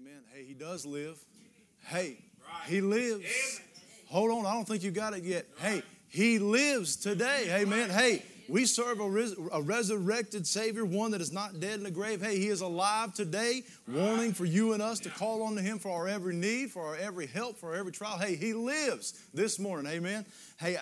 Amen. Hey, he does live. Hey, he lives. Hold on, I don't think you got it yet. Hey, he lives today. Amen. Hey, we serve a, res- a, resurrected Savior, one that is not dead in the grave. Hey, He is alive today, wanting for you and us to call on to Him for our every need, for our every help, for our every trial. Hey, He lives this morning. Amen. Hey,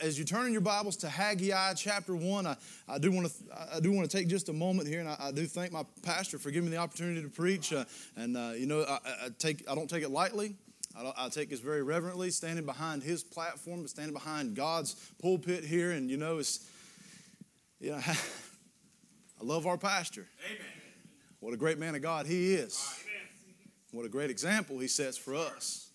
as you turn in your Bibles to Haggai chapter one, I, I do want to I do want to take just a moment here, and I, I do thank my pastor for giving me the opportunity to preach. Uh, and uh, you know, I, I, take I don't take it lightly. I, take this very reverently, standing behind his platform, but standing behind God's pulpit here. And you know, it's you know, I love our pastor. Amen. What a great man of God he is. Amen. What a great example he sets for us,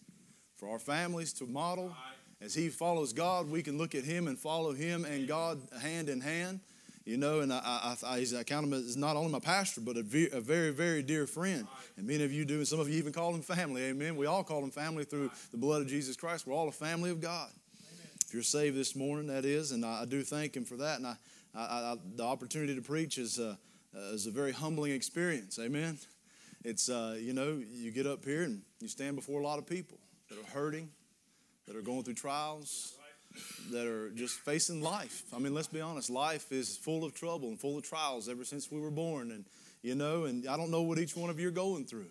for our families to model. As he follows God, we can look at him and follow him and God hand in hand. You know, and I, I, I, I count him as not only my pastor, but a, ve- a very, very dear friend. And many of you do, and some of you even call him family. Amen. We all call him family through the blood of Jesus Christ. We're all a family of God. Amen. If you're saved this morning, that is, and I, I do thank him for that. And I, I, I, the opportunity to preach is, uh, uh, is a very humbling experience. Amen. It's, uh, you know, you get up here and you stand before a lot of people that are hurting, that are going through trials, that are just facing life. I mean, let's be honest, life is full of trouble and full of trials ever since we were born. And, you know, and I don't know what each one of you are going through.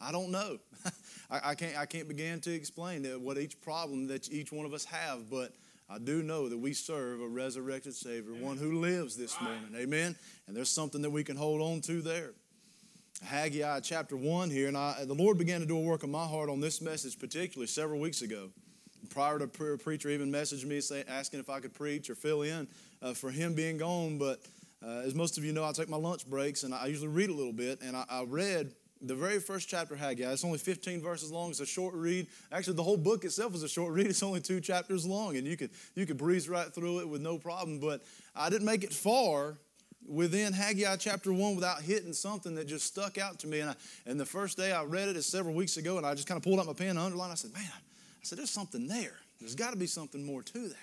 I don't know. I, I, can't, I can't begin to explain what each problem that each one of us have, but I do know that we serve a resurrected Savior, Amen. one who lives this right. morning. Amen. And there's something that we can hold on to there. Haggai chapter 1 here, and I, the Lord began to do a work in my heart on this message, particularly several weeks ago. Prior to a preacher even messaged me say, asking if I could preach or fill in uh, for him being gone. But uh, as most of you know, I take my lunch breaks and I usually read a little bit. And I, I read the very first chapter Haggai. It's only 15 verses long. It's a short read. Actually, the whole book itself is a short read. It's only two chapters long, and you could you could breeze right through it with no problem. But I didn't make it far within Haggai chapter one without hitting something that just stuck out to me. And I, and the first day I read it is several weeks ago, and I just kind of pulled out my pen and underlined. I said, "Man, I said there's something there. There's got to be something more to that."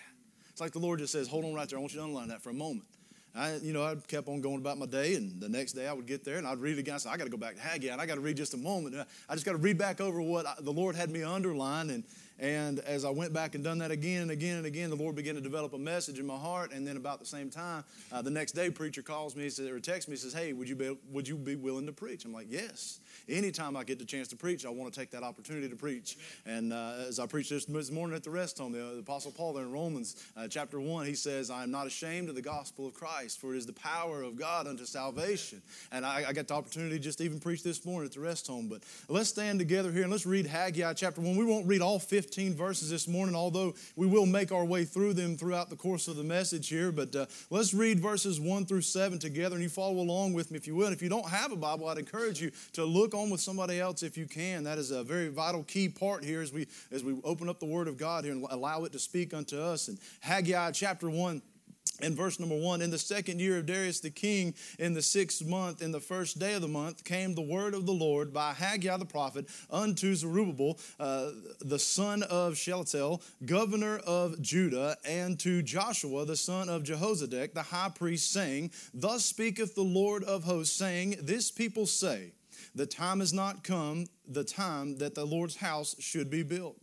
It's like the Lord just says, "Hold on right there. I want you to underline that for a moment." I, you know, I kept on going about my day, and the next day I would get there and I'd read again. I said, I got to go back to Haggai, and I got to read just a moment. I just got to read back over what I, the Lord had me underline, and and as I went back and done that again and again and again, the Lord began to develop a message in my heart. And then about the same time, uh, the next day, preacher calls me he says, or texts me, says, "Hey, would you be would you be willing to preach?" I'm like, "Yes." Anytime I get the chance to preach, I want to take that opportunity to preach. And uh, as I preached this, morning at the rest home, the, the Apostle Paul there in Romans uh, chapter 1, he says, I am not ashamed of the gospel of Christ, for it is the power of God unto salvation. And I, I got the opportunity to just even preach this morning at the rest home. But let's stand together here and let's read Haggai chapter 1. We won't read all 15 verses this morning, although we will make our way through them throughout the course of the message here. But uh, let's read verses 1 through 7 together, and you follow along with me if you will. And if you don't have a Bible, I'd encourage you to look on with somebody else if you can. That is a very vital key part here as we as we open up the Word of God here and allow it to speak unto us. And Haggai chapter one. In verse number one, in the second year of Darius the king, in the sixth month, in the first day of the month, came the word of the Lord by Haggai the prophet unto Zerubbabel, uh, the son of Shealtiel, governor of Judah, and to Joshua, the son of Jehozadak, the high priest, saying, Thus speaketh the Lord of hosts, saying, This people say, the time has not come, the time that the Lord's house should be built.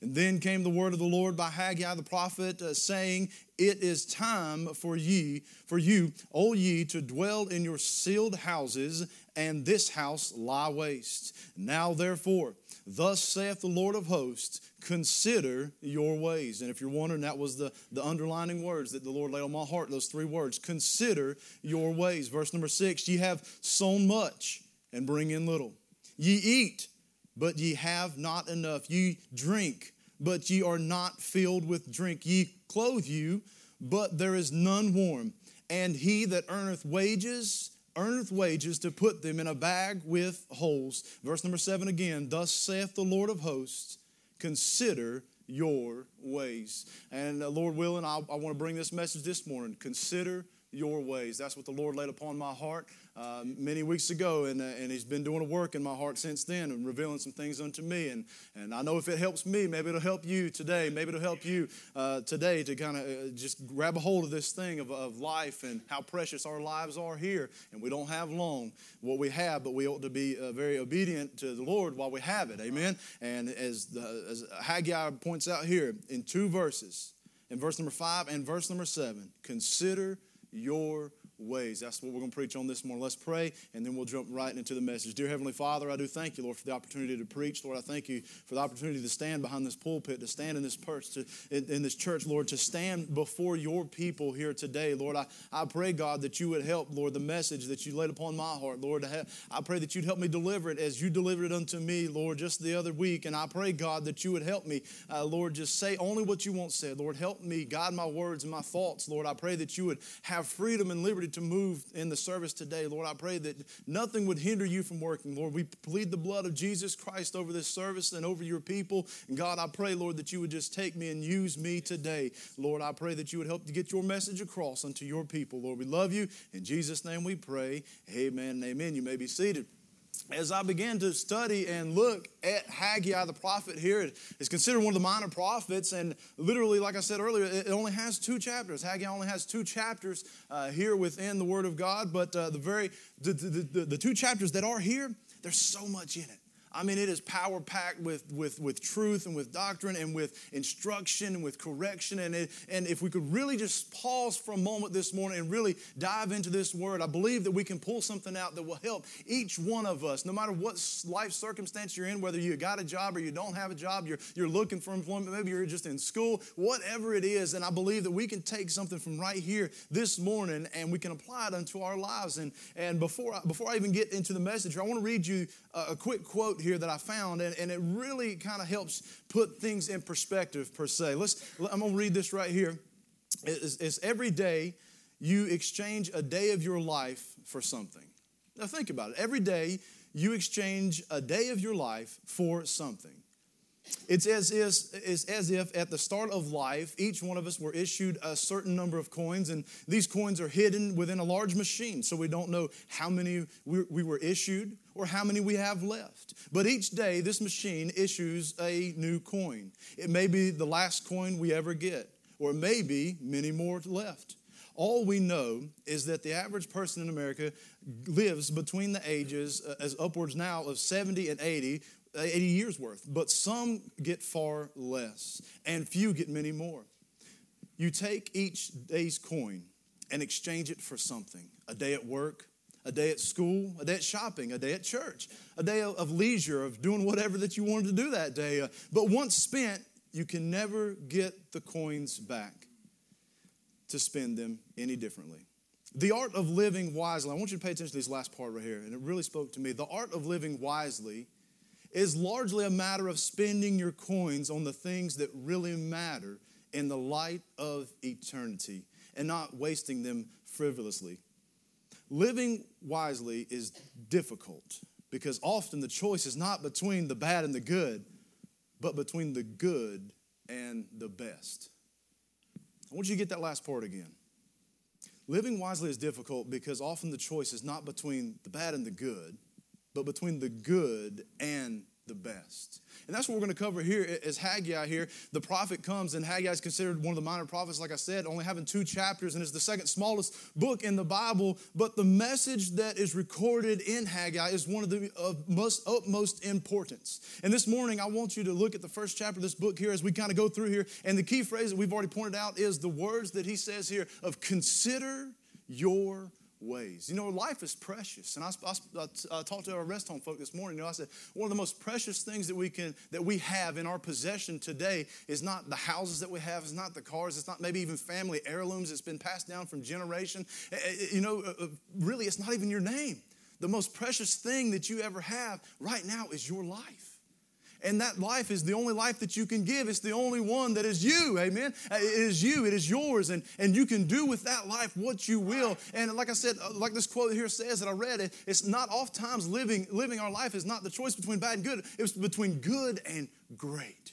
And then came the word of the Lord by Haggai the prophet, uh, saying, It is time for ye, for you, O ye, to dwell in your sealed houses, and this house lie waste. Now therefore, thus saith the Lord of hosts, consider your ways. And if you're wondering, that was the, the underlining words that the Lord laid on my heart, those three words. Consider your ways. Verse number six, ye have sown much and bring in little. Ye eat, but ye have not enough. Ye drink, but ye are not filled with drink. Ye clothe you, but there is none warm. And he that earneth wages, earneth wages to put them in a bag with holes. Verse number seven again, thus saith the Lord of hosts, consider your ways. And uh, Lord willing, I, I want to bring this message this morning. Consider your ways. That's what the Lord laid upon my heart uh, many weeks ago, and, uh, and He's been doing a work in my heart since then and revealing some things unto me. And, and I know if it helps me, maybe it'll help you today. Maybe it'll help you uh, today to kind of uh, just grab a hold of this thing of, of life and how precious our lives are here. And we don't have long what we have, but we ought to be uh, very obedient to the Lord while we have it. Amen. And as, the, as Haggai points out here in two verses, in verse number five and verse number seven, consider your ways. That's what we're going to preach on this morning. Let's pray, and then we'll jump right into the message. Dear Heavenly Father, I do thank you, Lord, for the opportunity to preach. Lord, I thank you for the opportunity to stand behind this pulpit, to stand in this perch, to, in, in, this church, Lord, to stand before your people here today. Lord, I, I pray, God, that you would help, Lord, the message that you laid upon my heart, Lord. I pray that you'd help me deliver it as you delivered it unto me, Lord, just the other week. And I pray, God, that you would help me, uh, Lord, just say only what you want said. Lord, help me guide my words and my thoughts, Lord. I pray that you would have freedom and liberty to move in in the service today. Lord, I pray that nothing would hinder you from working. Lord, we plead the blood of Jesus Christ over this service and over your people. And God, I pray, Lord, that you would just take me and use me today. Lord, I pray that you would help to get your message across unto your people. Lord, we love you. In Jesus' name we pray. Amen and amen. You may be seated as I began to study and look at Haggai the prophet here, it's considered one of the minor prophets, and literally, like I said earlier, it only has two chapters. Haggai only has two chapters uh, here within the Word of God, but uh, the very the, the, the, the two chapters that are here, there's so much in it. I mean, it is power packed with, with, with truth and with doctrine and with instruction and with correction. And, it, and if we could really just pause for a moment this morning and really dive into this word, I believe that we can pull something out that will help each one of us, no matter what life circumstance you're in, whether you got a job or you don't have a job, you're, you're looking for employment, maybe you're just in school, whatever it is. And I believe that we can take something from right here this morning and we can apply it unto our lives. And, and before, I, before I even get into the message, I want to read you a, quick quote quote here that I found, and, and it really kind of helps put things in perspective, per se. Let's, I'm going to read this right here. It's, it's every day you exchange a day of your life for something. Now, think about it. Every day you exchange a day of your life for something. It's as, if, it's as if at the start of life, each one of us were issued a certain number of coins, and these coins are hidden within a large machine, so we don't know how many we, we were issued or how many we have left. But each day, this machine issues a new coin. It may be the last coin we ever get, or it may be many more left. All we know is that the average person in America lives between the ages uh, as upwards now of 70 and 80 80 years worth, but some get far less, and few get many more. You take each day's coin and exchange it for something a day at work, a day at school, a day at shopping, a day at church, a day of leisure, of doing whatever that you wanted to do that day. Uh, but once spent, you can never get the coins back to spend them any differently. The art of living wisely, I want you to pay attention to this last part right here, and it really spoke to me. The art of living wisely is largely a matter of spending your coins on the things that really matter in the light of eternity and not wasting them frivolously. Living wisely is difficult because often the choice is not between the bad and the good, but between the good and the best. I want you to get that last part again. Living wisely is difficult because often the choice is not between the bad and the good, but between the good and the best. And that's what we're going to cover here is Haggai here. The prophet comes, and Haggai is considered one of the minor prophets, like I said, only having two chapters, and it's the second smallest book in the Bible. But the message that is recorded in Haggai is one of the of most utmost importance. And this morning, I want you to look at the first chapter of this book here as we kind of go through here. And the key phrase that we've already pointed out is the words that he says here of consider your ways. You know, life is precious. And I, I, I, talked to our rest home folk this morning. You know, I said one of the most precious things that we can that we have in our possession today is not the houses that we have, it's not the cars, it's not maybe even family heirlooms. It's been passed down from generation. Eh, eh, you know, uh, uh, really, it's not even your name. The most precious thing that you ever have right now is your life. And that life is the only life that you can give. It's the only one that is you. Amen. Uh, it is you. It is yours. And, and you can do with that life what you will. And like I said, uh, like this quote here says that I read, it, it's not oftentimes living, living our life is not the choice between bad and good. It's between good and great.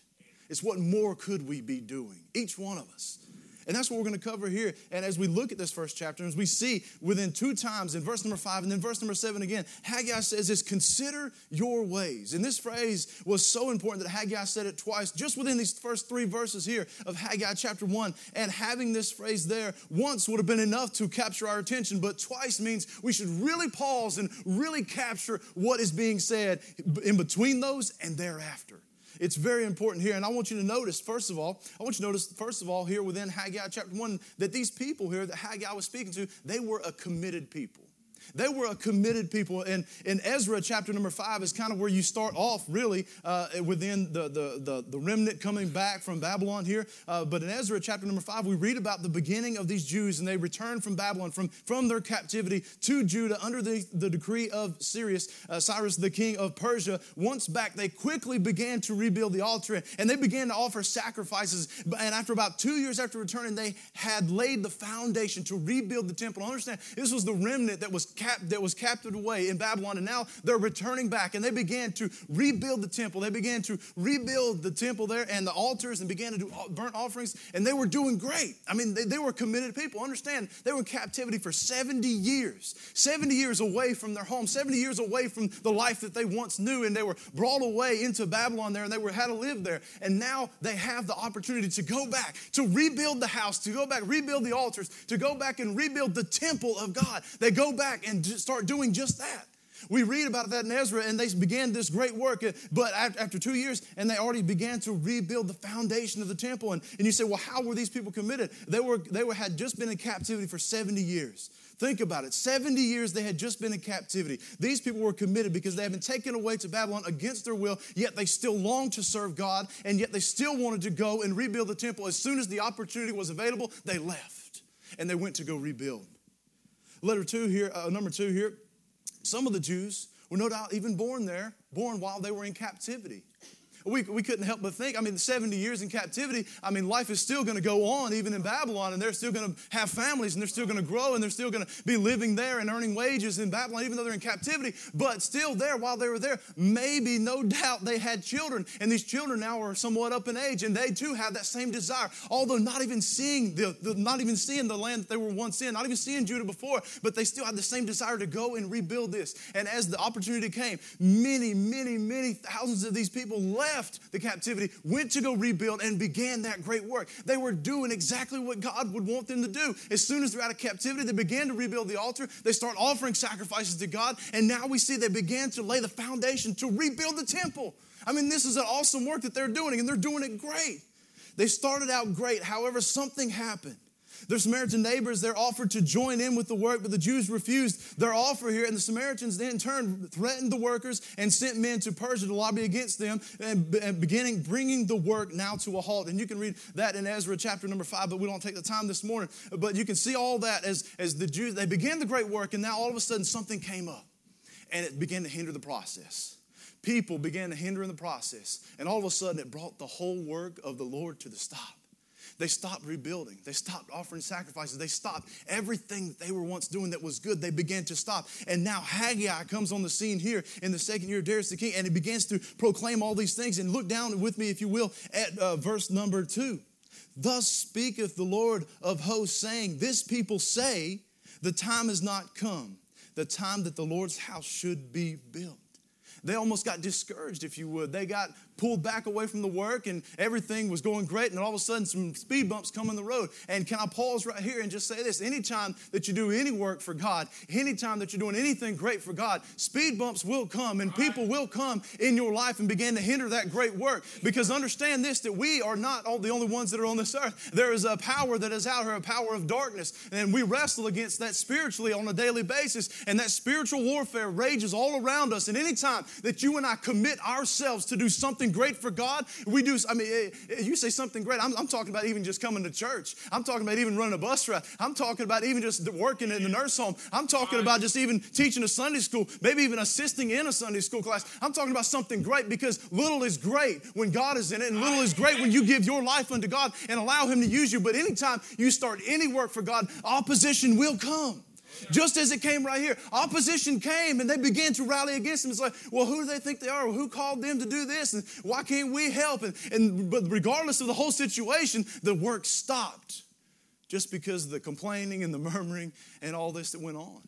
It's what more could we be doing, each one of us. And that's what we're going to cover here. And as we look at this first chapter, as we see within two times in verse number five and then verse number seven again, Haggai says this consider your ways. And this phrase was so important that Haggai said it twice just within these first three verses here of Haggai chapter one. And having this phrase there once would have been enough to capture our attention, but twice means we should really pause and really capture what is being said in between those and thereafter. It's very important here. And I want you to notice, first of all, I want you to notice, first of all, here within Haggai chapter 1, that these people here that Haggai was speaking to, they were a committed people. They were a committed people. And in Ezra chapter number five is kind of where you start off, really, uh, within the, the, the, the, remnant coming back from Babylon here. Uh, but in Ezra chapter number five, we read about the beginning of these Jews and they returned from Babylon, from, from their captivity to Judah under the, the decree of Cyrus, uh, Cyrus, the king of Persia. Once back, they quickly began to rebuild the altar and they began to offer sacrifices. And after about two years after returning, they had laid the foundation to rebuild the temple. Understand, this was the remnant that was cap- that was captured away in Babylon, and now they're returning back, and they began to rebuild the temple. They began to rebuild the temple there and the altars, and began to do burnt offerings, and they were doing great. I mean, they, they were committed people. Understand, they were in captivity for 70 years, 70 years away from their home, 70 years away from the life that they once knew, and they were brought away into Babylon there, and they were had to live there. And now they have the opportunity to go back, to rebuild the house, to go back, rebuild the altars, to go back and rebuild the temple of God. They go back and start doing just that. We read about that in Ezra, and they began this great work. Uh, but after two years, and they already began to rebuild the foundation of the temple. And, and you say, well, how were these people committed? They were they were had just been in captivity for 70 years. Think about it. 70 years they had just been in captivity. These people were committed because they had been taken away to Babylon against their will, yet they still longed to serve God, and yet they still wanted to go and rebuild the temple. As soon as the opportunity was available, they left and they went to go rebuild. Letter two here, uh, number two here. Some of the Jews were no doubt even born there, born while they were in captivity we, we couldn't help but think, I mean, 70 years in captivity, I mean, life is still going to go on even in Babylon, and they're still going to have families, and they're still going to grow, and they're still going to be living there and earning wages in Babylon, even though they're in captivity. But still, there, while they were there, maybe, no doubt, they had children, and these children now are somewhat up in age, and they too have that same desire, although not even seeing the, the not even seeing the land that they were once in, not even seeing Judah before, but they still had the same desire to go and rebuild this. And as the opportunity came, many, many, many thousands of these people left left the captivity, went to go rebuild, and began that great work. They were doing exactly what God would want them to do. As soon as they're out of captivity, they began to rebuild the altar. They start offering sacrifices to God, and now we see they began to lay the foundation to rebuild the temple. I mean, this is an awesome work that they're doing, and they're doing it great. They started out great, however, something happened. Their Samaritan neighbors, they're offered to join in with the work, but the Jews refused their offer here. And the Samaritans then in turn threatened the workers and sent men to Persia to lobby against them and, beginning bringing the work now to a halt. And you can read that in Ezra chapter number five, but we don't take the time this morning. But you can see all that as, as the Jews, they began the great work, and now all of a sudden something came up and it began to hinder the process people began to hinder in the process. And all of a sudden, it brought the whole work of the Lord to the stop. They stopped rebuilding. They stopped offering sacrifices. They stopped everything that they were once doing that was good. They began to stop. And now Haggai comes on the scene here in the second year of Darius the king, and he begins to proclaim all these things. And look down with me, if you will, at uh, verse number two. Thus speaketh the Lord of hosts, saying, This people say, The time is not come, the time that the Lord's house should be built. They almost got discouraged, if you would. They got pulled back away from the work and everything was going great and all of a sudden some speed bumps come in the road. And can i pause right here and just say this? Anytime that you do any work for god anytime that you're doing anything great for god speed bumps will come and people will come in your life and begin to hinder that great work. Because understand this that we are not all the only ones that are on this earth. There is a power that is out here a power of darkness and we wrestle against that spiritually on a daily basis and that spiritual warfare rages all around us. And anytime that you and i commit ourselves to do something something great for God, we do, I mean, eh, eh, you say something great. I'm, I'm, talking about even just coming to church. I'm talking about even running a bus route. I'm talking about even just working in the nurse home. I'm talking about just even teaching a Sunday school, maybe even assisting in a Sunday school class. I'm talking about something great because little is great when God is in it, and little is great when you give your life unto God and allow Him to use you. But anytime you start any work for God, opposition will come. Just as it came right here. Opposition came and they began to rally against him. It's like, well, who do they think they are? Who called them to do this? And why can't we help? And, and but regardless of the whole situation, the work stopped. just because of the complaining and the murmuring and all this that went on.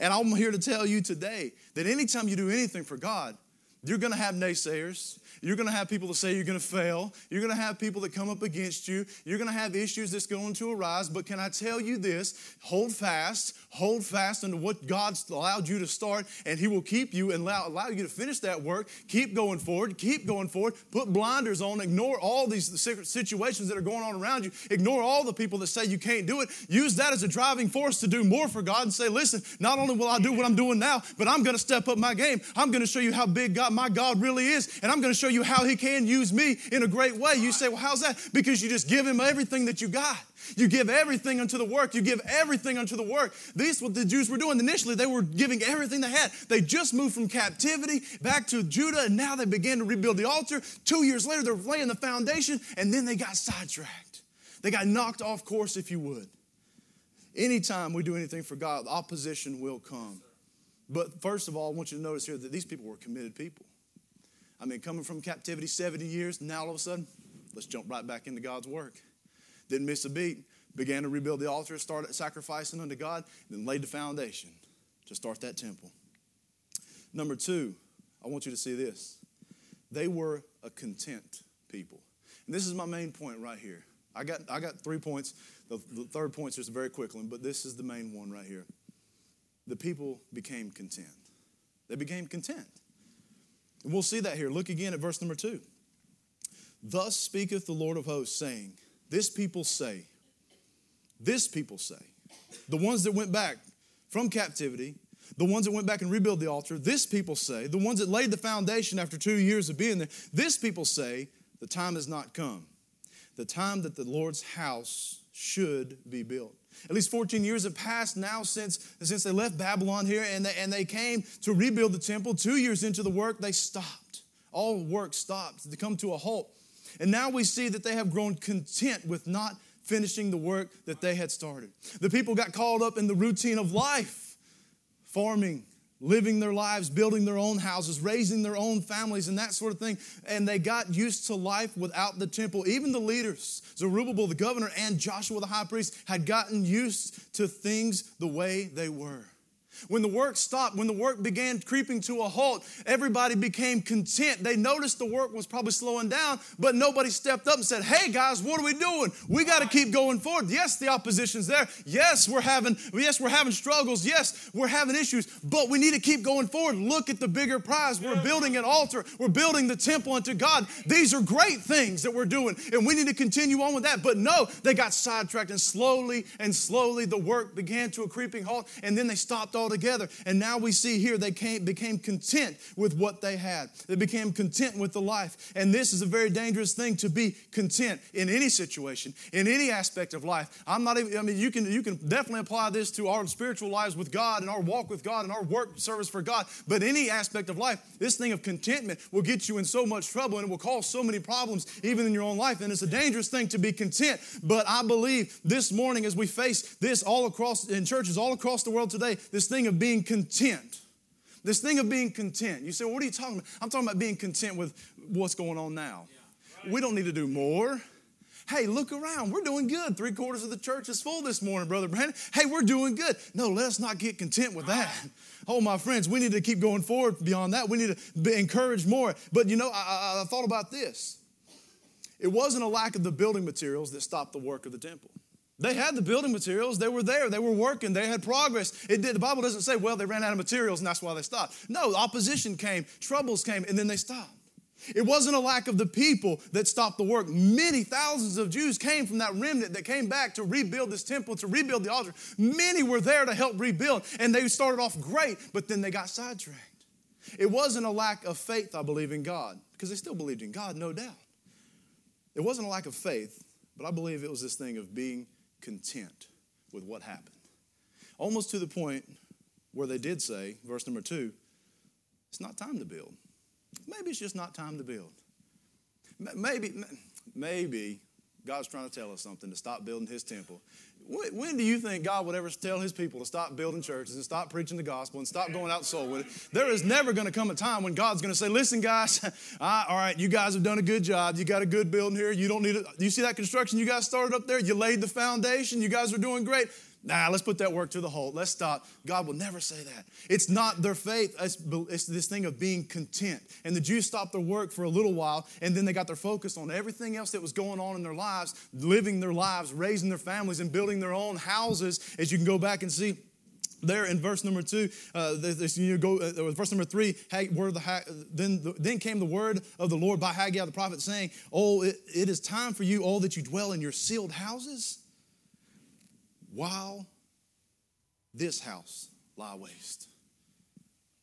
And I'm here to tell you today that anytime you do anything for God, you're going to have naysayers. You're going to have people that say you're going to fail. You're going to have people that come up against you. You're going to have issues that's going to arise. But can I tell you this? Hold fast. Hold fast into what God's allowed you to start, and He will keep you and allow, allow you to finish that work. Keep going forward. Keep going forward. Put blinders on. Ignore all these situations that are going on around you. Ignore all the people that say you can't do it. Use that as a driving force to do more for God and say, listen, not only will I do what I'm doing now, but I'm going to step up my game. I'm going to show you how big God, my God really is, and I'm going to show you how He can use me in a great way. You say, well, how's that? Because you just give Him everything that you got. You give everything unto the work. You give everything unto the work. This what the Jews were doing. Initially, they were giving everything they had. They just moved from captivity back to Judah, and now they began to rebuild the altar. Two years later, they're laying the foundation, and then they got sidetracked. They got knocked off course, if you would. Anytime we do anything for God, opposition will come. But first of all, I want you to notice here that these people were committed people. I mean, coming from captivity 70 years, now all of a sudden, let's jump right back into God's work. Didn't miss a beat. Began to rebuild the altar, started sacrificing unto God, then laid the foundation to start that temple. Number two, I want you to see this. They were a content people. And this is my main point right here. I got, I got three points. The, the third point's just a very quick one, but this is the main one right here. The people became content. They became content. And we'll see that here. Look again at verse number two. Thus speaketh the Lord of hosts, saying, This people say, this people say, the ones that went back from captivity, the ones that went back and rebuilt the altar, this people say, the ones that laid the foundation after two years of being there, this people say, the time has not come. The time that the Lord's house should be built. At least 14 years have passed now since, since they left Babylon here and they, and they came to rebuild the temple. Two years into the work, they stopped. All work stopped to come to a halt. And now we see that they have grown content with not finishing the work that they had started. The people got caught up in the routine of life, farming, living their lives, building their own houses, raising their own families, and that sort of thing. And they got used to life without the temple. Even the leaders, Zerubbabel, the governor, and Joshua, the high priest, had gotten used to things the way they were. When the work stopped, when the work began creeping to a halt, everybody became content. They noticed the work was probably slowing down, but nobody stepped up and said, Hey guys, what are we doing? We got to keep going forward. Yes, the opposition's there. Yes, we're having, yes, we're having struggles. Yes, we're having issues, but we need to keep going forward. Look at the bigger prize. We're building an altar, we're building the temple unto God. These are great things that we're doing, and we need to continue on with that. But no, they got sidetracked, and slowly and slowly the work began to a creeping halt, and then they stopped all together. And now we see here they came, became content with what they had. They became content with the life. And this is a very dangerous thing to be content in any situation, in any aspect of life. I'm not even, I mean, you can, you can definitely apply this to our spiritual lives with God and our walk with God and our work service for God. But any aspect of life, this thing of contentment will get you in so much trouble and it will cause so many problems even in your own life. And it's a dangerous thing to be content. But I believe this morning as we face this all across in churches all across the world today, this thing of being content. This thing of being content. You say, well, what are you talking about? I'm talking about being content with what's going on now. Yeah, right. We don't need to do more. Hey, look around. We're doing good. Three quarters of the church is full this morning, Brother Brandon. Hey, we're doing good. No, let us not get content with that. Ah. Oh, my friends, we need to keep going forward beyond that. We need to be encouraged more. But you know, I, I, I thought about this. It wasn't a lack of the building materials that stopped the work of the temple. They had the building materials. They were there. They were working. They had progress. It did, the Bible doesn't say, well, they ran out of materials and that's why they stopped. No, opposition came, troubles came, and then they stopped. It wasn't a lack of the people that stopped the work. Many thousands of Jews came from that remnant that came back to rebuild this temple, to rebuild the altar. Many were there to help rebuild, and they started off great, but then they got sidetracked. It wasn't a lack of faith, I believe, in God, because they still believed in God, no doubt. It wasn't a lack of faith, but I believe it was this thing of being content with what happened. Almost to the point where they did say, verse number two, it's not time to build. Maybe it's just not time to build. Maybe, maybe God's trying to tell us something to stop building his temple. When, do you think God would ever tell his people to stop building churches and stop preaching the gospel and stop going out soul winning? There is never going to come a time when God's going to say, listen, guys, all right, you guys have done a good job. You got a good building here. You don't need it. You see that construction you guys started up there? You laid the foundation. You guys are doing great. Nah, let's put that work to the halt. Let's stop. God will never say that. It's not their faith, it's, it's, this thing of being content. And the Jews stopped their work for a little while, and then they got their focus on everything else that was going on in their lives, living their lives, raising their families, and building their own houses, as you can go back and see there in verse number two, uh, this, you go uh, verse number three. Word the, then, the, then came the word of the Lord by Haggai the prophet, saying, "Oh, it, it is time for you, all that you dwell in your sealed houses, while this house lie waste.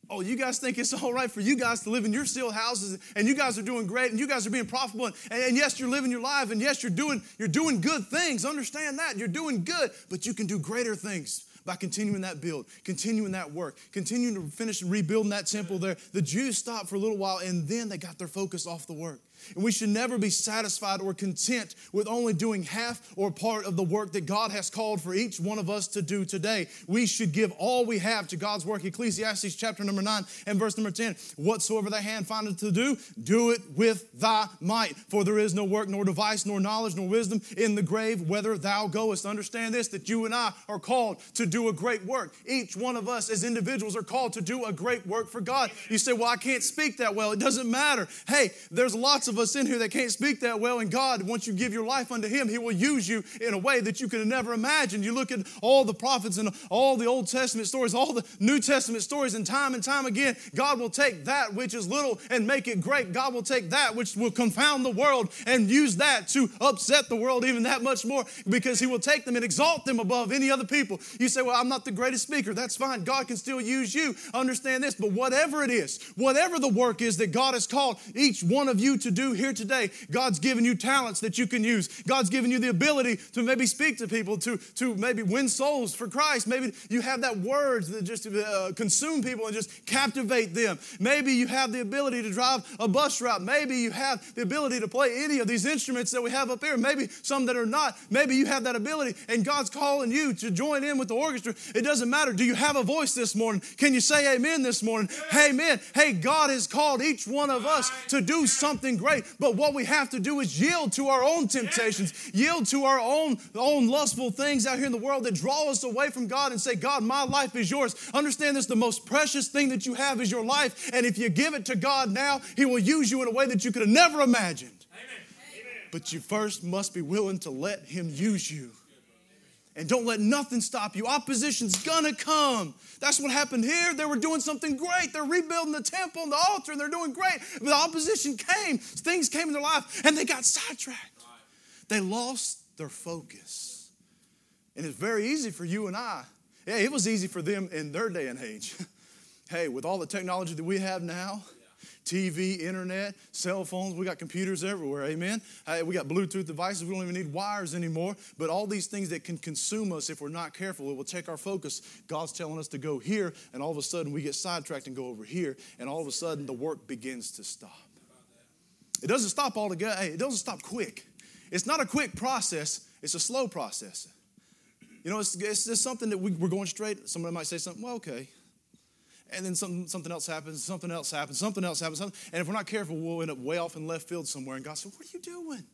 Oh, you guys think it's all right for you guys to live in your sealed houses and you guys are doing great and you guys are being profitable and, and, yes, you're living your life and yes, you're doing, you're doing good things. Understand that. You're doing good, but you can do greater things by continuing that build, continuing that work, continuing to finish rebuilding that temple there. The Jews stopped for a little while and then they got their focus off the work. And we should never be satisfied or content with only doing half or part of the work that God has called for each one of us to do today. We should give all we have to God's work. Ecclesiastes chapter number 9 and verse number 10. Whatsoever thy hand findeth to do, do it with thy might. For there is no work, nor device, nor knowledge, nor wisdom in the grave, whither thou goest. Understand this, that you and I are called to do a great work. Each one of us as individuals are called to do a great work for God. You say, well, I can't speak that well. It doesn't matter. Hey, there's lots of us in here that can't speak that well, and God, once you give your life unto Him, He will use you in a way that you could never imagined. You look at all the prophets and all the Old Testament stories, all the New Testament stories, and time and time again, God will take that which is little and make it great. God will take that which will confound the world and use that to upset the world even that much more because He will take them and exalt them above any other people. You say, Well, I'm not the greatest speaker. That's fine. God can still use you. Understand this. But whatever it is, whatever the work is that God has called each one of you to do here today, God's given you talents that you can use. God's given you the ability to maybe speak to people, to, to maybe win souls for Christ. Maybe you have that words that just uh, consume people and just captivate them. Maybe you have the ability to drive a bus route. Maybe you have the ability to play any of these instruments that we have up here. Maybe some that are not. Maybe you have that ability and God's calling you to join in with the orchestra. It doesn't matter. Do you have a voice this morning? Can you say amen this morning? Amen. Hey, God has called each one of us to do something great. But what we have to do is yield to our own temptations, yield to our own, own lustful things out here in the world that draw us away from God and say, God, my life is yours. Understand this the most precious thing that you have is your life. And if you give it to God now, He will use you in a way that you could have never imagined. Amen. But you first must be willing to let Him use you. And don't let nothing stop you. Opposition's gonna come. That's what happened here. They were doing something great. They're rebuilding the temple and the altar, and they're doing great. But the opposition came, things came in their life, and they got sidetracked. They lost their focus. And it's very easy for you and I. Yeah, it was easy for them in their day and age. hey, with all the technology that we have now, TV, internet, cell phones. We got computers everywhere. Amen. Uh, we got Bluetooth devices. We don't even need wires anymore. But all these things that can consume us if we're not careful, it will take our focus. God's telling us to go here, and all of a sudden we get sidetracked and go over here, and all of a sudden the work begins to stop. It doesn't stop altogether. Hey, it doesn't stop quick. It's not a quick process. It's a slow process. You know, it's, it's just something that we, we're going straight. Somebody might say something, well, okay, and then something, something else happens, something else happens, something else happens, something, and if we're not careful, we'll end up way off in left field somewhere. And God said, What are you doing?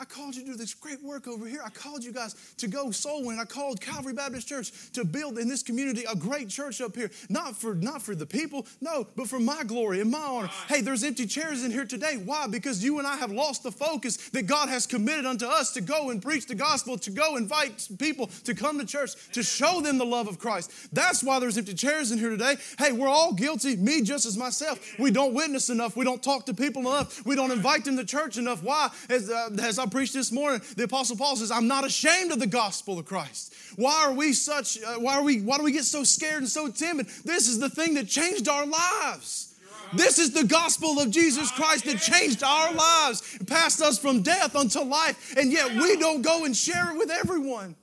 I called you to do this great work over here. I called you guys to go soul win. I called Calvary Baptist Church to build in this community a great church up here. Not for not for the people, no, but for my glory and my honor. Hey, there's empty chairs in here today. Why? Because you and I have lost the focus that God has committed unto us to go and preach the gospel, to go invite people to come to church, to show them the love of Christ. That's why there's empty chairs in here today. Hey, we're all guilty, me just as myself. We don't witness enough. We don't talk to people enough. We don't invite them to church enough. Why? As, uh, as I preached this morning, the Apostle Paul says, I'm not ashamed of the gospel of Christ. Why are we such, uh, why are we, why do we get so scared and so timid? This is the thing that changed our lives. This is the gospel of Jesus Christ that changed our lives, passed us from death unto life, and yet we don't go and share it with everyone.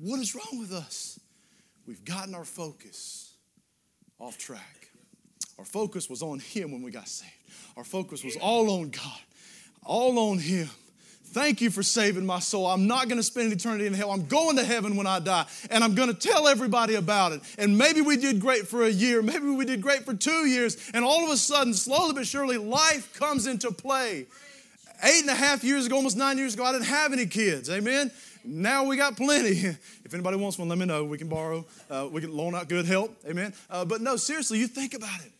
What is wrong with us? We've gotten our focus off track. Our focus was on Him when we got saved. Our focus was all on God all on Him. Thank you for saving my soul. I'm not going to spend eternity in hell. I'm going to heaven when I die, and I'm going to tell everybody about it. And maybe we did great for a year, maybe we did great for two years, and all of a sudden, slowly but surely, life comes into play. Eight and a half years ago, almost nine years ago, I didn't have any kids. Amen. Now we got plenty. If anybody wants one, let me know. We can borrow, uh, we can loan out good help. Amen. Uh, but no, seriously, you think about it.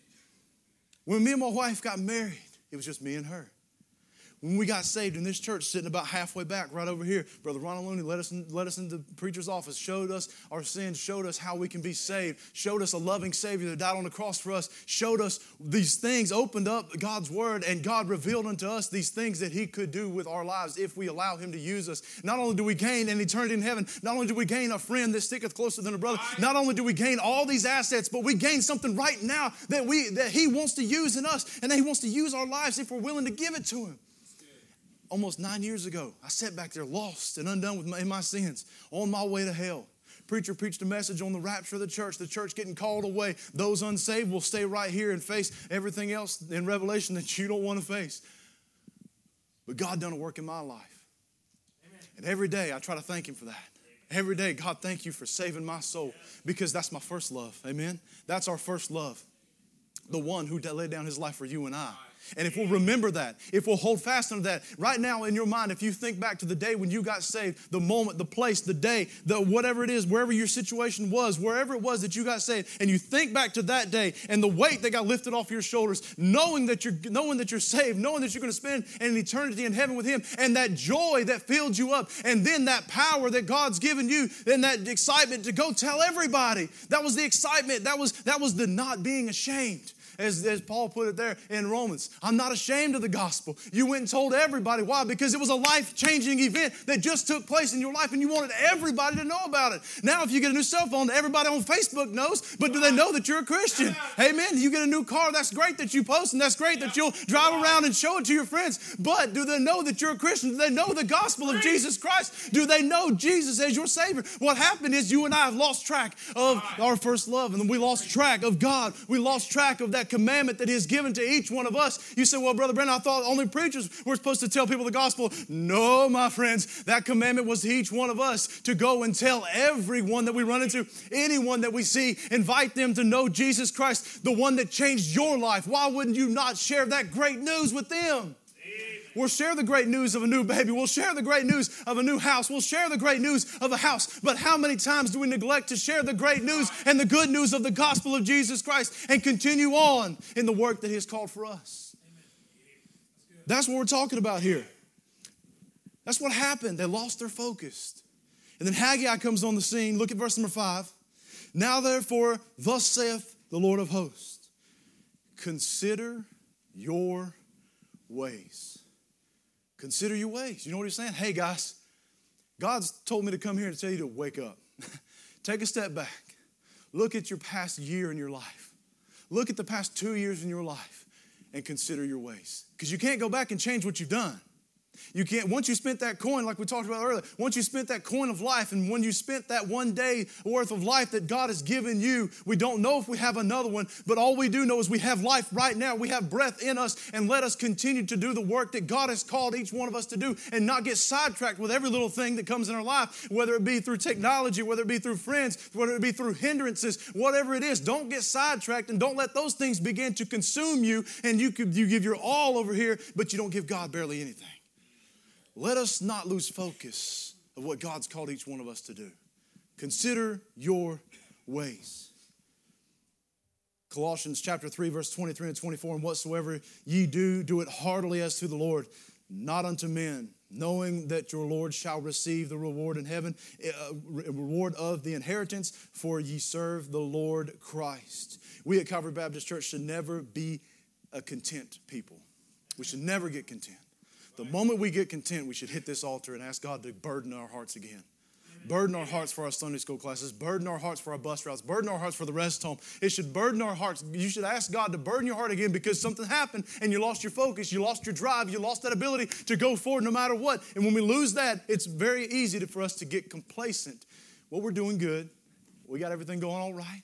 When me and my wife got married, it was just me and her. When we got saved in this church, sitting about halfway back, right over here, Brother Ronald Looney led us, in, led us into the preacher's office, showed us our sins, showed us how we can be saved, showed us a loving Savior that died on the cross for us, showed us these things, opened up God's Word, and God revealed unto us these things that He could do with our lives if we allow Him to use us. Not only do we gain an eternity in heaven, not only do we gain a friend that sticketh closer than a brother, not only do we gain all these assets, but we gain something right now that we that He wants to use in us, and that He wants to use our lives if we're willing to give it to Him almost nine years ago, I sat back there lost and undone with my, in my sins on my way to hell. Preacher preached a message on the rapture of the church, the church getting called away. Those unsaved will stay right here and face everything else in Revelation that you don't want to face. But God done a work in my life. Amen. And every day I try to thank Him for that. Every day, God, thank you for saving my soul because that's my first love. Amen. That's our first love. The one who laid down his life for you and I. And if we'll remember that, if we'll hold fast on that, right now in your mind, if you think back to the day when you got saved, the moment, the place, the day, the whatever it is, wherever your situation was, wherever it was that you got saved, and you think back to that day and the weight that got lifted off your shoulders, knowing that you're knowing that you're saved, knowing that you're going to spend an eternity in heaven with Him, and that joy that filled you up, and then that power that God's given you, and that excitement to go tell everybody. That was the excitement. That was that was the not being ashamed as, as Paul put it there in Romans. I'm not ashamed of the gospel. You went and told everybody. Why? Because it was a life changing event that just took place in your life and you wanted everybody to know about it. Now, if you get a new cell phone, everybody on Facebook knows, but do they know that you're a Christian? Amen. You get a new car, that's great that you post and that's great that you'll drive around and show it to your friends. But do they know that you're a Christian? Do they know the gospel of Jesus Christ? Do they know Jesus as your Savior? What happened is you and I have lost track of our first love and we lost track of God. We lost track of that that commandment that He has given to each one of us. You say, Well, Brother Brandon, I thought only preachers were supposed to tell people the gospel. No, my friends, that commandment was to each one of us to go and tell everyone that we run into, anyone that we see, invite them to know Jesus Christ, the one that changed your life. Why wouldn't you not share that great news with them? We'll share the great news of a new baby. We'll share the great news of a new house. We'll share the great news of a house. But how many times do we neglect to share the great news and the good news of the gospel of Jesus Christ and continue on in the work that He has called for us? That's what we're talking about here. That's what happened. They lost their focus. And then Haggai comes on the scene. Look at verse number five. Now, therefore, thus saith the Lord of hosts consider your ways. Consider your ways. You know what he's saying? Hey, guys, God's told me to come here and tell you to wake up. Take a step back. Look at your past year in your life. Look at the past two years in your life and consider your ways. Because you can't go back and change what you've done. You can't, once you spent that coin, like we talked about earlier, once you spent that coin of life, and when you spent that one day worth of life that God has given you, we don't know if we have another one, but all we do know is we have life right now. We have breath in us, and let us continue to do the work that God has called each one of us to do and not get sidetracked with every little thing that comes in our life, whether it be through technology, whether it be through friends, whether it be through hindrances, whatever it is. Don't get sidetracked and don't let those things begin to consume you, and you, could, you give your all over here, but you don't give God barely anything. Let us not lose focus of what God's called each one of us to do. Consider your ways. Colossians chapter 3, verse 23 and 24, and whatsoever ye do, do it heartily as to the Lord, not unto men, knowing that your Lord shall receive the reward in heaven, a uh, reward of the inheritance, for ye serve the Lord Christ. We at Calvary Baptist Church should never be a content people. We should never get content. The moment we get content, we should hit this altar and ask God to burden our hearts again. Burden our hearts for our Sunday school classes, burden our hearts for our bus routes, burden our hearts for the rest home. It should burden our hearts. You should ask God to burden your heart again because something happened and you lost your focus, you lost your drive, you lost that ability to go forward no matter what. And when we lose that, it's very easy to, for us to get complacent. Well, we're doing good. We got everything going all right.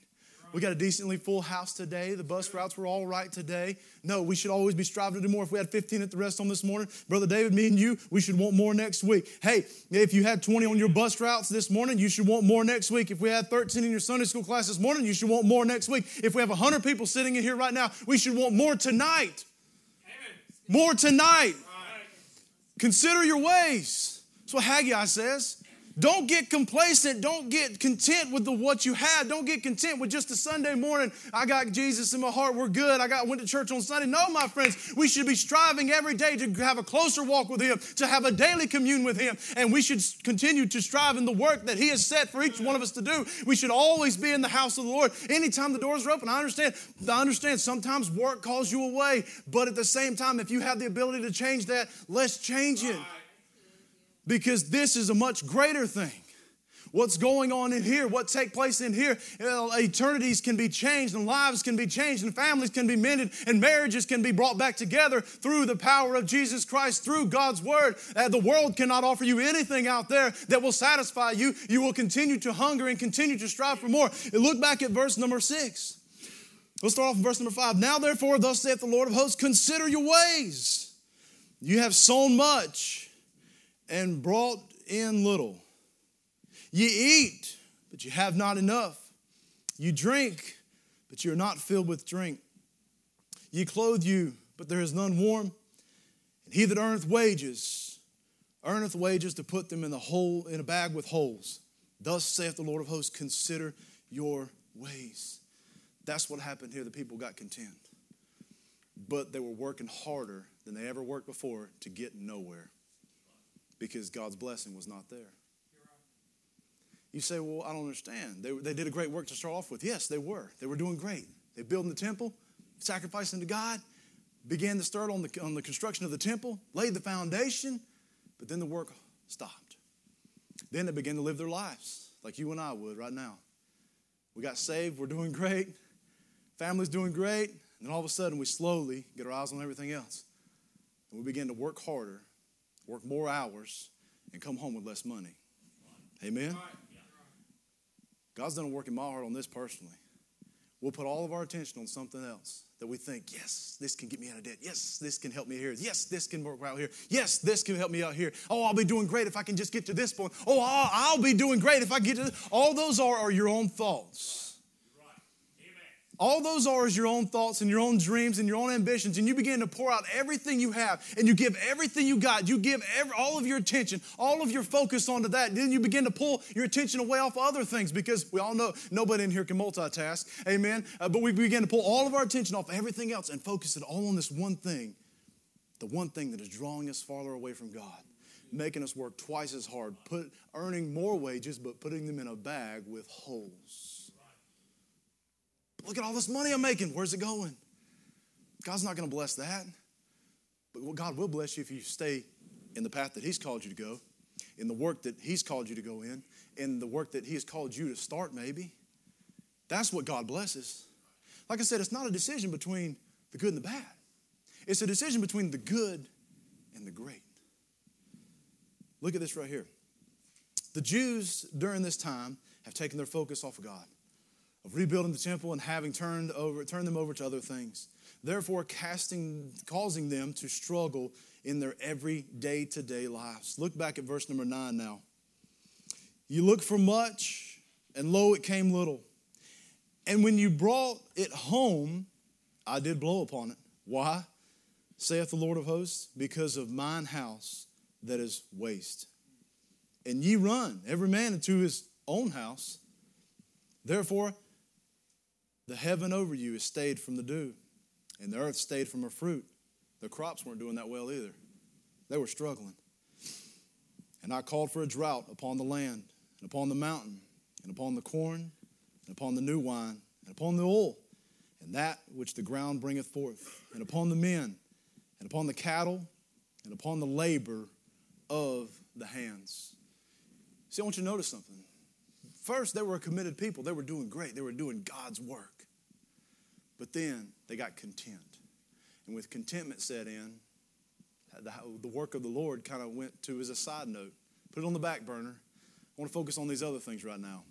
We got a decently full house today. The bus routes were all right today. No, we should always be striving to do more. If we had 15 at the rest on this morning, Brother David, me and you, we should want more next week. Hey, if you had 20 on your bus routes this morning, you should want more next week. If we had 13 in your Sunday school class this morning, you should want more next week. If we have 100 people sitting in here right now, we should want more tonight. More tonight. Consider your ways. That's what Haggai says. Don't get complacent. Don't get content with the what you had. Don't get content with just a Sunday morning. I got Jesus in my heart. We're good. I got went to church on Sunday. No, my friends, we should be striving every day to have a closer walk with Him, to have a daily commune with Him, and we should continue to strive in the work that He has set for each one of us to do. We should always be in the house of the Lord. Anytime the doors are open, I understand. I understand. Sometimes work calls you away, but at the same time, if you have the ability to change that, let's change it because this is a much greater thing. What's going on in here, what take place in here, eternities can be changed and lives can be changed and families can be mended and marriages can be brought back together through the power of Jesus Christ, through God's word. Uh, the world cannot offer you anything out there that will satisfy you. You will continue to hunger and continue to strive for more. Look back at verse number six. Let's start off in verse number five. Now, therefore, thus saith the Lord of hosts, consider your ways. You have sown much and brought in little. You eat, but you have not enough. You drink, but you're not filled with drink. Ye clothe you, but there is none warm. And he that earneth wages, earneth wages to put them in the hole in a bag with holes. Thus saith the Lord of hosts, consider your ways. That's what happened here. The people got content. But they were working harder than they ever worked before to get nowhere because God's blessing was not there. You say, Well, I don't understand. They, they did a great work to start off with. Yes, they were. They were doing great. They building the temple, sacrificing to God, began to start on the, on the construction of the temple, laid the foundation, but then the work stopped. Then they began to live their lives like you and I would right now. We got saved, we're doing great, family's doing great, and then all of a sudden we slowly get our eyes on everything else. And we begin to work harder work more hours, and come home with less money. Amen? God's done a work in my heart on this personally. We'll put all of our attention on something else that we think, yes, this can get me out of debt. Yes, this can help me here. Yes, this can work out here. Yes, this can help me out here. Oh, I'll be doing great if I can just get to this point. Oh, I'll, I'll be doing great if I get to this. All those are, are your own thoughts. All those are is your own thoughts and your own dreams and your own ambitions, and you begin to pour out everything you have and you give everything you got. You give every, all of your attention, all of your focus onto that. Then you begin to pull your attention away off other things because we all know nobody in here can multitask. Amen. Uh, but we begin to pull all of our attention off everything else and focus it all on this one thing the one thing that is drawing us farther away from God making us work twice as hard, put, earning more wages, but putting them in a bag with holes. Look at all this money I'm making. Where's it going? God's not going to bless that. But God will bless you if you stay in the path that He's called you to go, in the work that He's called you to go in, in the work that He has called you to start, maybe. That's what God blesses. Like I said, it's not a decision between the good and the bad, it's a decision between the good and the great. Look at this right here. The Jews during this time have taken their focus off of God of rebuilding the temple and having turned over turned them over to other things. Therefore casting causing them to struggle in their every day-to-day lives. Look back at verse number 9 now. You look for much and lo it came little. And when you brought it home i did blow upon it. Why? Saith the lord of hosts because of mine house that is waste. And ye run every man into his own house. Therefore the heaven over you is stayed from the dew, and the earth stayed from her fruit. The crops weren't doing that well either. They were struggling. And I called for a drought upon the land, and upon the mountain, and upon the corn, and upon the new wine, and upon the oil, and that which the ground bringeth forth, and upon the men, and upon the cattle, and upon the labor of the hands. See, I want you to notice something. First, they were a committed people. They were doing great. They were doing God's work. But then they got content. And with contentment set in, the, work of the Lord kind of went to as a side note. Put it on the back burner. I want to focus on these other things right now.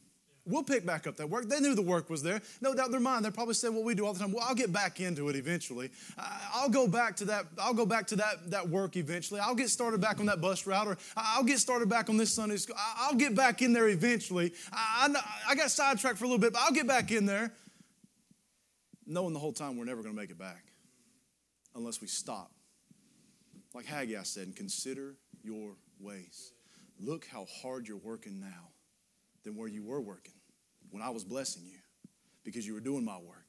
We'll pick back up that work. They knew the work was there. No doubt in their mind, they probably said what we do all the time. Well, I'll get back into it eventually. I'll go back to that. I'll go back to that, that work eventually. I'll get started back on that bus route, or I'll get started back on this Sunday school. I'll get back in there eventually. I, I, I got sidetracked for a little bit, but I'll get back in there. Knowing the whole time we're never going to make it back unless we stop. Like Haggai said, and consider your ways. Look how hard you're working now than where you were working when I was blessing you because you were doing my work.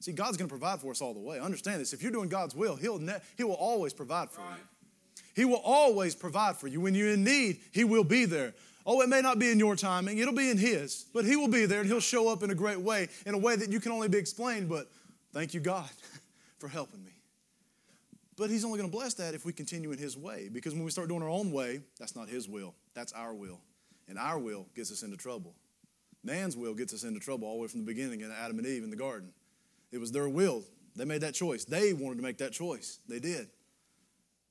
See, God's going to provide for us all the way. Understand this. If you're doing God's will, He'll ne- He will always provide for right. you. He will always provide for you. When you're in need, He will be there. Oh, it may not be in your timing, it'll be in His, but He will be there and He'll show up in a great way, in a way that you can only be explained. But thank you, God, for helping me. But He's only going to bless that if we continue in His way, because when we start doing our own way, that's not His will, that's our will. And our will gets us into trouble. Man's will gets us into trouble all the way from the beginning in Adam and Eve in the garden. It was their will. They made that choice. They wanted to make that choice. They did.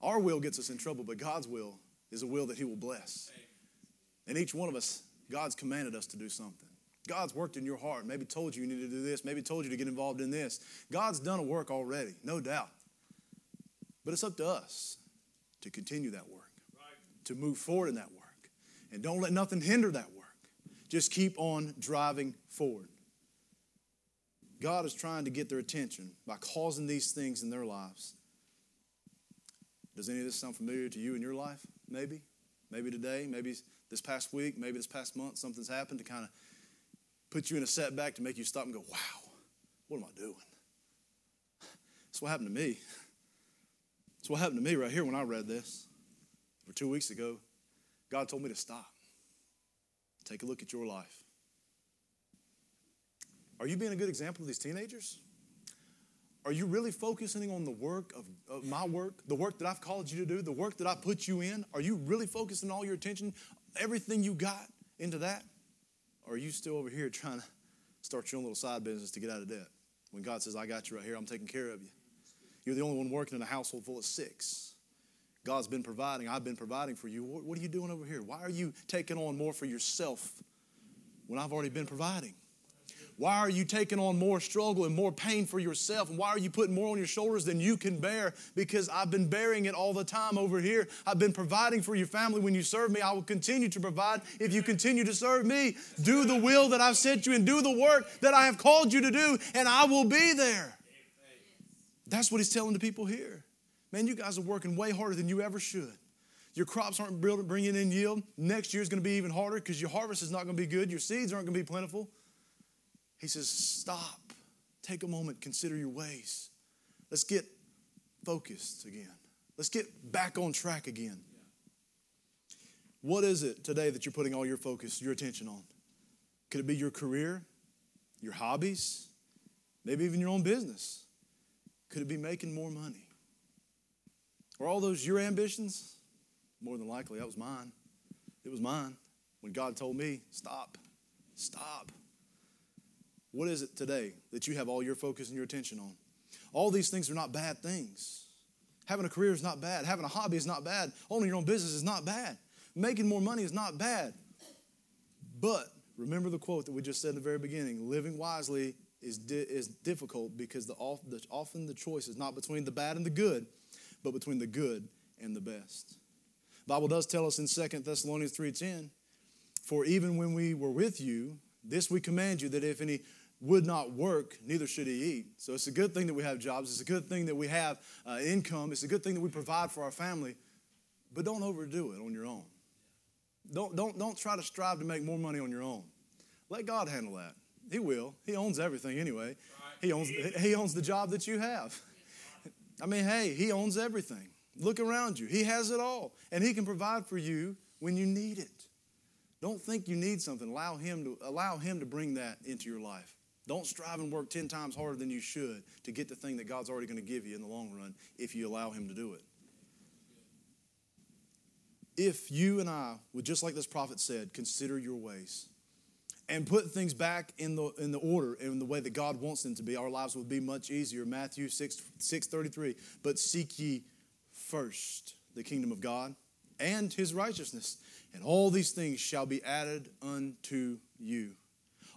Our will gets us in trouble, but God's will is a will that He will bless. And each one of us, God's commanded us to do something. God's worked in your heart, maybe told you you need to do this, maybe told you to get involved in this. God's done a work already, no doubt. But it's up to us to continue that work, right. to move forward in that work. And don't let nothing hinder that work. Just keep on driving forward. God is trying to get their attention by causing these things in their lives. Does any of this sound familiar to you in your life? Maybe. Maybe today, maybe this past week, maybe this past month, something's happened to kind of put you in a setback to make you stop and go, wow, what am I doing? That's what happened to me. That's what happened to me right here when I read this. For two weeks ago, God told me to stop. Take a look at your life. Are you being a good example of these teenagers? Are you really focusing on the work of, of, my work, the work that I've called you to do, the work that I put you in? Are you really focusing all your attention, everything you got into that? Or are you still over here trying to start your own little side business to get out of debt? When God says, I got you right here, I'm taking care of you. You're the only one working in a household full of six. God's been providing, I've been providing for you. What, are you doing over here? Why are you taking on more for yourself when I've already been providing? Why are you taking on more struggle and more pain for yourself? And why are you putting more on your shoulders than you can bear? Because I've been bearing it all the time over here. I've been providing for your family when you serve me. I will continue to provide if you continue to serve me. Do the will that I've sent you and do the work that I have called you to do, and I will be there. That's what he's telling the people here. Man, you guys are working way harder than you ever should. Your crops aren't bringing in yield. Next year is going to be even harder because your harvest is not going to be good. Your seeds aren't going to be plentiful. He says, Stop. Take a moment. Consider your ways. Let's get focused again. Let's get back on track again. What is it today that you're putting all your focus, your attention on? Could it be your career, your hobbies, maybe even your own business? Could it be making more money? Were all those your ambitions? More than likely, that was mine. It was mine when God told me, stop, stop. What is it today that you have all your focus and your attention on? All these things are not bad things. Having a career is not bad. Having a hobby is not bad. Owning your own business is not bad. Making more money is not bad. But remember the quote that we just said in the very beginning living wisely is, di- is difficult because the, often the choice is not between the bad and the good, but between the good and the best. The Bible does tell us in 2 Thessalonians 3:10, for even when we were with you, this we command you that if any would not work, neither should he eat. So it's a good thing that we have jobs. It's a good thing that we have uh, income. It's a good thing that we provide for our family. But don't overdo it on your own. Don't, don't, don't try to strive to make more money on your own. Let God handle that. He will. He owns everything anyway. He owns, he owns the job that you have. I mean, hey, He owns everything. Look around you. He has it all. And He can provide for you when you need it. Don't think you need something. Allow Him to, allow him to bring that into your life. Don't strive and work 10 times harder than you should to get the thing that God's already going to give you in the long run if you allow Him to do it. If you and I would, just like this prophet said, consider your ways, and put things back in the, in the order in the way that God wants them to be, our lives would be much easier. Matthew 6, 6.33, but seek ye first the kingdom of God and his righteousness, and all these things shall be added unto you.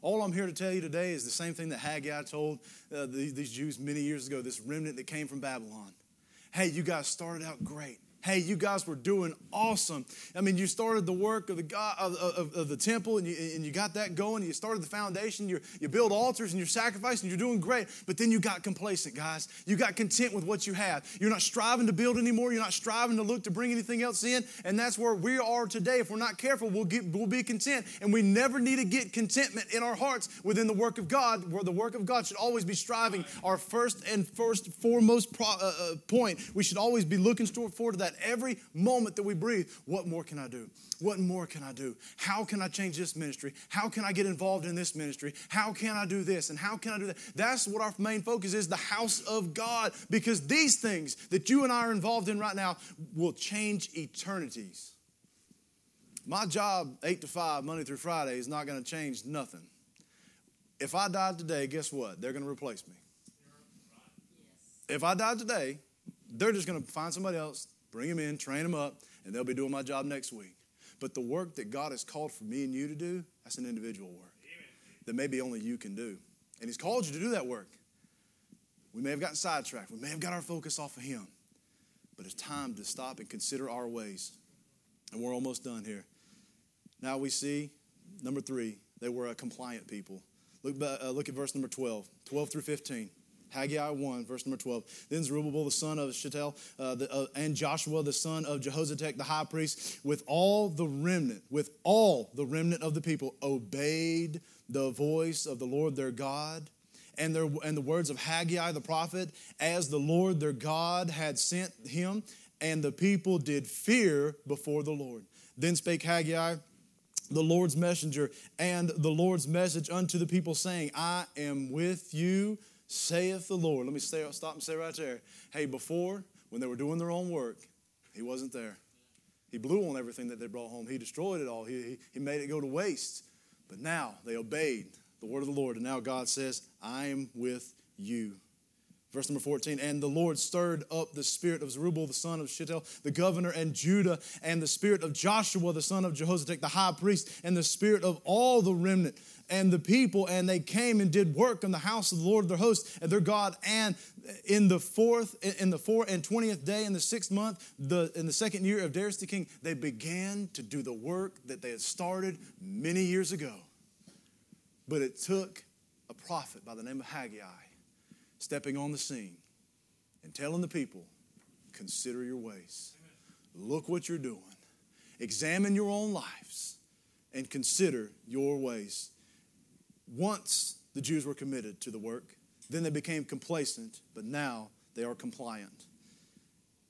All I'm here to tell you today is the same thing that Haggai told uh, these, these Jews many years ago, this remnant that came from Babylon. Hey, you guys started out great hey, you guys were doing awesome. I mean, you started the work of the God of, of, of the temple, and you, and you got that going. You started the foundation. You you build altars and you're sacrificing. You're doing great. But then you got complacent, guys. You got content with what you have. You're not striving to build anymore. You're not striving to look to bring anything else in. And that's where we are today. If we're not careful, we'll get we'll be content. And we never need to get contentment in our hearts within the work of God. Where the work of God should always be striving. Our first and first foremost pro, uh, uh, point. We should always be looking forward to that every moment that we breathe. What more can I do? What more can I do? How can I change this ministry? How can I get involved in this ministry? How can I do this? And how can I do that? That's what our main focus is the house of God, because these things that you and I are involved in right now will change eternities. My job, eight to five, Monday through Friday, is not going to change nothing. If I died today, guess what? They're going to replace me. If I died today, they're just going to find somebody else, bring them in, train them up, and they'll be doing my job next week. But the work that God has called for me and you to do, that's an individual work that maybe only you can do. And He's called you to do that work. We may have gotten sidetracked, we may have got our focus off of Him, but it's time to stop and consider our ways. And we're almost done here. Now we see, number three, they were a compliant people. Look, uh, look at verse number 12, 12 through 15. Haggai 1, verse number 12. Then Zerubbabel, the son of Shealtiel, uh, the, uh, and Joshua, the son of Jehozadak, the high priest, with all the remnant, with all the remnant of the people, obeyed the voice of the Lord their God and, their, and the words of Haggai the prophet, as the Lord their God had sent him, and the people did fear before the Lord. Then spake Haggai, the Lord's messenger, and the Lord's message unto the people, saying, I am with you saith the Lord. Let me stay, stop and say right there. Hey, before, when they were doing their own work, he wasn't there. He blew on everything that they brought home. He destroyed it all. He, he, he made it go to waste. But now they obeyed the word of the Lord. And now God says, I am with you. Verse number 14, and the Lord stirred up the spirit of Zerubbabel, the son of Shealtiel, the governor, and Judah, and the spirit of Joshua, the son of Jehozadak, the high priest, and the spirit of all the remnant and the people, and they came and did work in the house of the Lord their host and their God. And in the fourth, in the fourth and twentieth day in the sixth month, the in the second year of Darius the king, they began to do the work that they had started many years ago. But it took a prophet by the name of Haggai stepping on the scene and telling the people, consider your ways. Look what you're doing. Examine your own lives and consider your ways. Once the Jews were committed to the work, then they became complacent, but now they are compliant.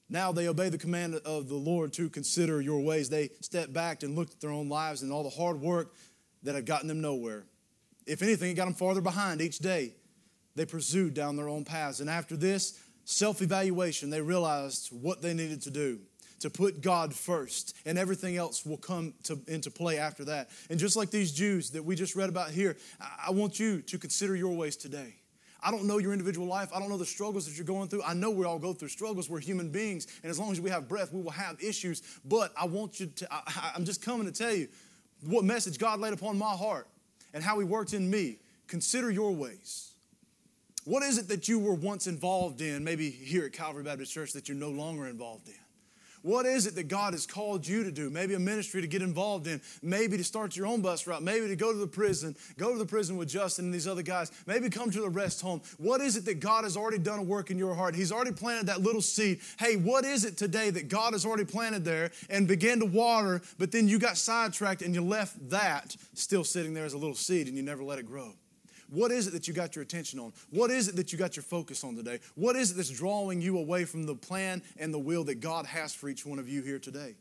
Now they obey the command of the Lord to consider your ways. They stepped back and looked at their own lives and all the hard work that had gotten them nowhere. If anything, it got them farther behind each day. They pursued down their own paths. And after this self evaluation, they realized what they needed to do to put God first, and everything else will come to, into play after that. And just like these Jews that we just read about here, I, want you to consider your ways today. I don't know your individual life. I don't know the struggles that you're going through. I know we all go through struggles. We're human beings. And as long as we have breath, we will have issues. But I want you to, I, I'm just coming to tell you what message God laid upon my heart and how He worked in me. Consider your ways. What is it that you were once involved in, maybe here at Calvary Baptist Church, that you're no longer involved in? What is it that God has called you to do? Maybe a ministry to get involved in, maybe to start your own bus route, maybe to go to the prison, go to the prison with Justin and these other guys, maybe come to the rest home. What is it that God has already done a work in your heart? He's already planted that little seed. Hey, what is it today that God has already planted there and began to water, but then you got sidetracked and you left that still sitting there as a little seed and you never let it grow? What is it that you got your attention on? What is it that you got your focus on today? What is it that's drawing you away from the plan and the will that God has for each one of you here today?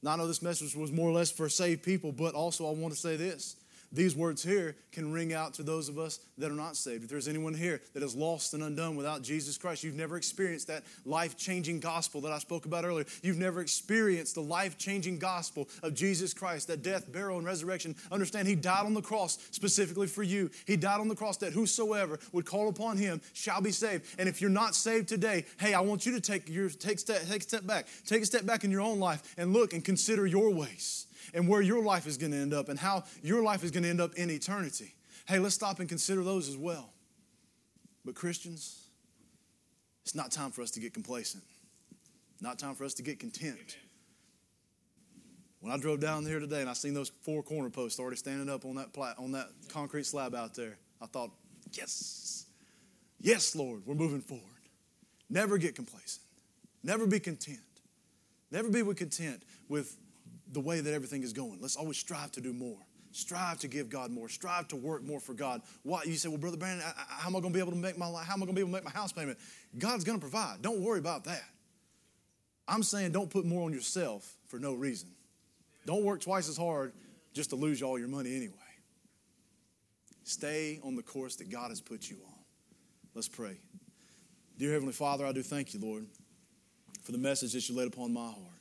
Now, I know this message was more or less for saved people, but also I want to say this these words here can ring out to those of us that are not saved. If there's anyone here that is lost and undone without Jesus Christ, you've never experienced that life changing gospel that I spoke about earlier. You've never experienced the life changing gospel of Jesus Christ, that death, burial, and resurrection. Understand, He died on the cross specifically for you. He died on the cross that whosoever would call upon Him shall be saved. And if you're not saved today, hey, I want you to take your take step, take a step back, take a step back in your own life and look and consider your ways and where your life is going to end up and how your life is going to end up in eternity. Hey, let's stop and consider those as well. But, Christians, it's not time for us to get complacent, not time for us to get content. Amen. When I drove down here today and I seen those four corner posts already standing up on that, plat, on that concrete slab out there, I thought, yes, yes, Lord, we're moving forward. Never get complacent. Never be content. Never be content with the way that everything is going. Let's always strive to do more. Strive to give God more. Strive to work more for God. Why? You say, well, Brother Brandon, how am I going to be able to make my how am I going to be able to make my house payment? God's going to provide. Don't worry about that. I'm saying don't put more on yourself for no reason. Don't work twice as hard just to lose all your money anyway. Stay on the course that God has put you on. Let's pray. Dear Heavenly Father, I do thank you, Lord, for the message that you laid upon my heart.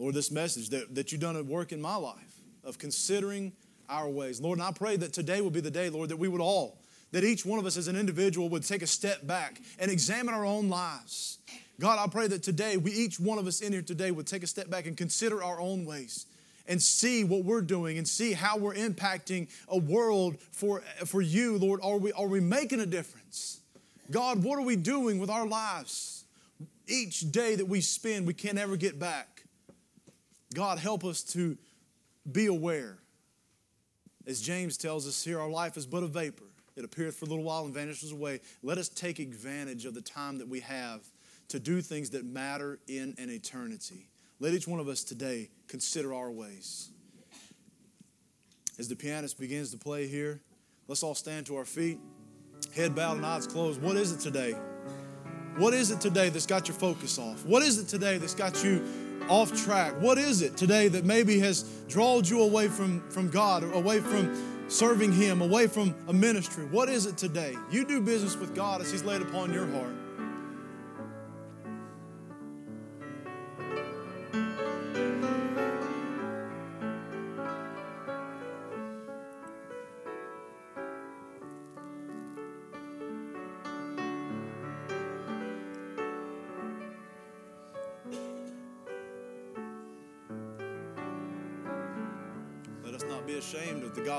Lord, this message that, that you've done at work in my life of considering our ways. Lord, and I pray that today will be the day, Lord, that we would all, that each one of us as an individual would take a step back and examine our own lives. God, I pray that today, we each one of us in here today would take a step back and consider our own ways and see what we're doing and see how we're impacting a world for, for you, Lord. Are we, are we making a difference? God, what are we doing with our lives? Each day that we spend, we can't ever get back. God, help us to be aware. As James tells us here, our life is but a vapor. It appeareth for a little while and vanishes away. Let us take advantage of the time that we have to do things that matter in an eternity. Let each one of us today consider our ways. As the pianist begins to play here, let's all stand to our feet, head bowed and eyes closed. What is it today? What is it today that's got your focus off? What is it today that's got you off track? What is it today that maybe has drawn you away from, from God, away from serving Him, away from a ministry? What is it today? You do business with God as He's laid upon your heart.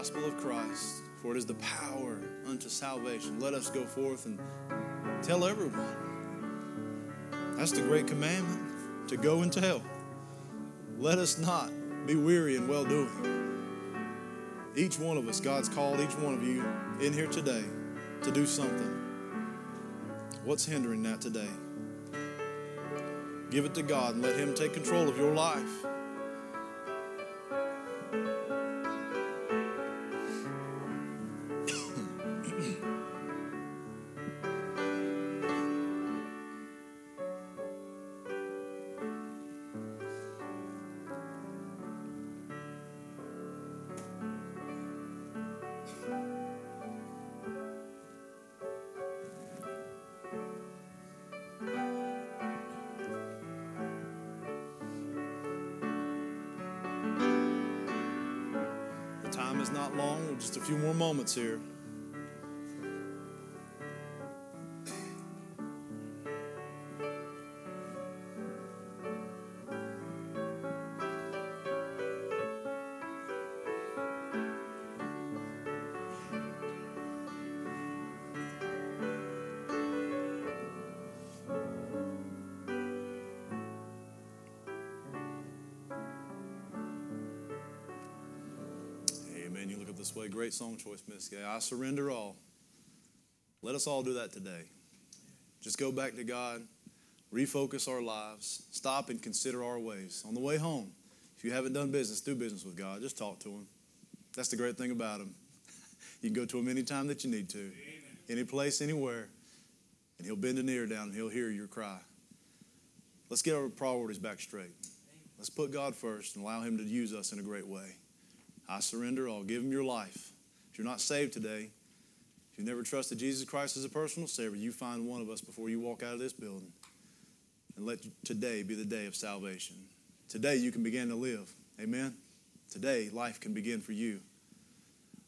Gospel of Christ, for it is the power unto salvation. Let us go forth and tell everyone. That's the great commandment to go and tell. Let us not be weary in well doing. Each one of us, God's called each one of you in here today to do something. What's hindering that today? Give it to God and let Him take control of your life. More Great song choice, Miss Gay. I surrender all. Let us all do that today. Just go back to God, refocus our lives, stop and consider our ways. On the way home, if you haven't done business, do business with God. Just talk to Him. That's the great thing about Him. You can go to Him anytime that you need to, Amen. any place, anywhere, and He'll bend an ear down and He'll hear your cry. Let's get our priorities back straight. Let's put God first and allow Him to use us in a great way. I surrender all. Give him your life. If you're not saved today, if you've never trusted Jesus Christ as a personal Savior, you find one of us before you walk out of this building. And let today be the day of salvation. Today you can begin to live. Amen? Today life can begin for you.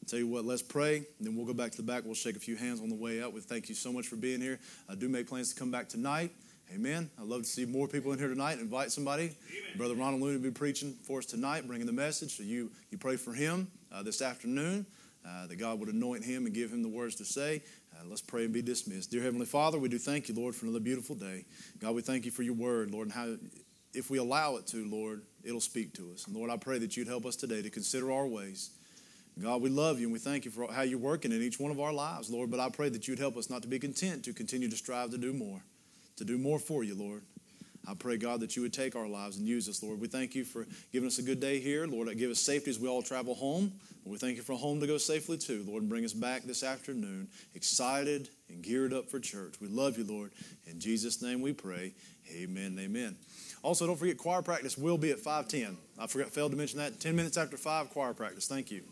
I'll tell you what, let's pray, then we'll go back to the back. We'll shake a few hands on the way out. We thank you so much for being here. I do make plans to come back tonight Amen. I'd love to see more people in here tonight. Invite somebody. Amen. Brother Ronald Looney will be preaching for us tonight, bringing the message. So you, you pray for him uh, this afternoon, uh, that God would anoint him and give him the words to say. Uh, let's pray and be dismissed. Dear Heavenly Father, we do thank you, Lord, for another beautiful day. God, we thank you for your word, Lord, and how, if we allow it to, Lord, it'll speak to us. And Lord, I pray that you'd help us today to consider our ways. God, we love you and we thank you for how you're working in each one of our lives, Lord. But I pray that you'd help us not to be content to continue to strive to do more, to do more for you, Lord. I pray, God, that you would take our lives and use us, Lord. We thank you for giving us a good day here. Lord, give us safety as we all travel home. We thank you for home to go safely too, Lord, and bring us back this afternoon excited and geared up for church. We love you, Lord. In Jesus' name we pray. Amen amen. Also, don't forget choir practice will be at 510. I forgot, failed to mention that. 10 minutes after 5, choir practice. Thank you.